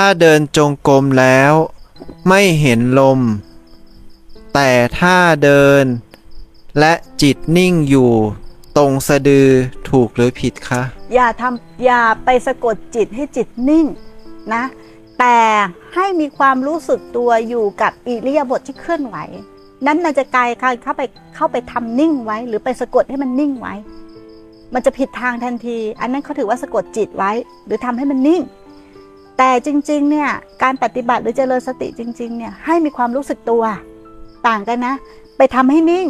ถ้าเดินจงกรมแล้ว ไม่เห็นลม แต่ถ้าเดิน และจิตนิ่งอยู่ ตรงสะดือถูกหรือผิดคะ อย่าทำอย่าไปสะกดจิตให้จิตนิ่งนะ แต่ให้มีความรู้สึกตัวอยู่กับอิริยาบถที่เคลื่อนไหว นั้นมันจะกลายเข้าไปเข้าไปทำนิ่งไว้ หรือไปสะกดให้มันนิ่งไว้ มันจะผิดทางทันที อันนั้นเขาถือว่าสะกดจิตไว้ หรือทำให้มันนิ่ง แต่จริงๆ เนี่ยการปฏิบัติหรือเจริญสติจริงๆ เนี่ยให้มีความรู้สึกตัวต่างกันนะ ไปทำให้นิ่ง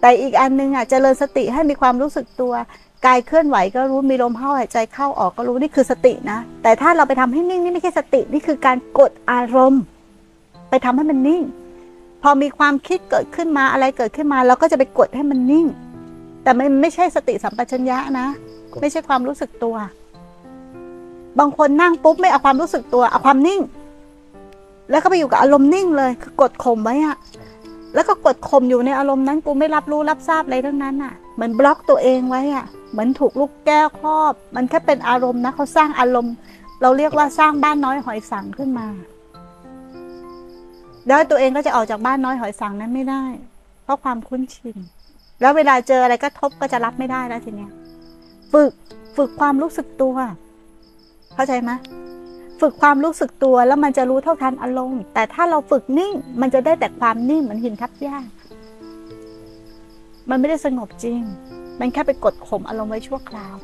แต่อีกอันนึงอะเจริญสติให้มีความรู้สึกตัวกายเคลื่อนไหวก็รู้มีลมเข้าหายใจเข้าออกก็รู้นี่คือสตินะ แต่ถ้าเราไปทำให้นิ่งนี่ไม่ใช่สตินี่คือการกดอารมณ์ ไปทำให้มันนิ่ง พอมีความคิดเกิดขึ้นมาอะไรเกิดขึ้นมาเราก็จะไปกดให้มันนิ่ง แต่มันไม่ใช่สติสัมปชัญญะนะ ไม่ใช่ความรู้สึกตัว บางคนนั่งปุ๊บไม่เอาความรู้สึกตัวเอาความนิ่ง แล้วก็ไปอยู่กับอารมณ์นิ่งเลยคือกดข่มไว้อะแล้วก็กดข่มอยู่ในอารมณ์นั้นกูไม่รับรู้รับทราบอะไรทั้งนั้นอะเหมือนบล็อกตัวเองไว้อะเหมือนถูกลูกแก้วครอบ มันแค่เป็นอารมณ์นะเขาสร้างอารมณ์ เราเรียกว่าสร้างบ้านน้อยหอยสังขึ้นมา แล้วตัวเองก็จะออกจากบ้านน้อยหอยสังนั้นไม่ได้ เพราะความคุ้นชิน แล้วเวลาเจออะไรก็ทบก็จะรับไม่ได้แล้วทีเนี้ย ฝึกฝึกความรู้สึกตัว เข้าใจไหมฝึกความรู้สึกตัวแล้วมันจะรู้เท่าทันอารมณ์ แต่ถ้าเราฝึกนิ่งมันจะได้แต่ความนิ่งเหมือนหินทับหญ้ามันไม่ได้สงบจริง มันแค่ไปกดข่มอารมณ์ไว้ชั่วคราว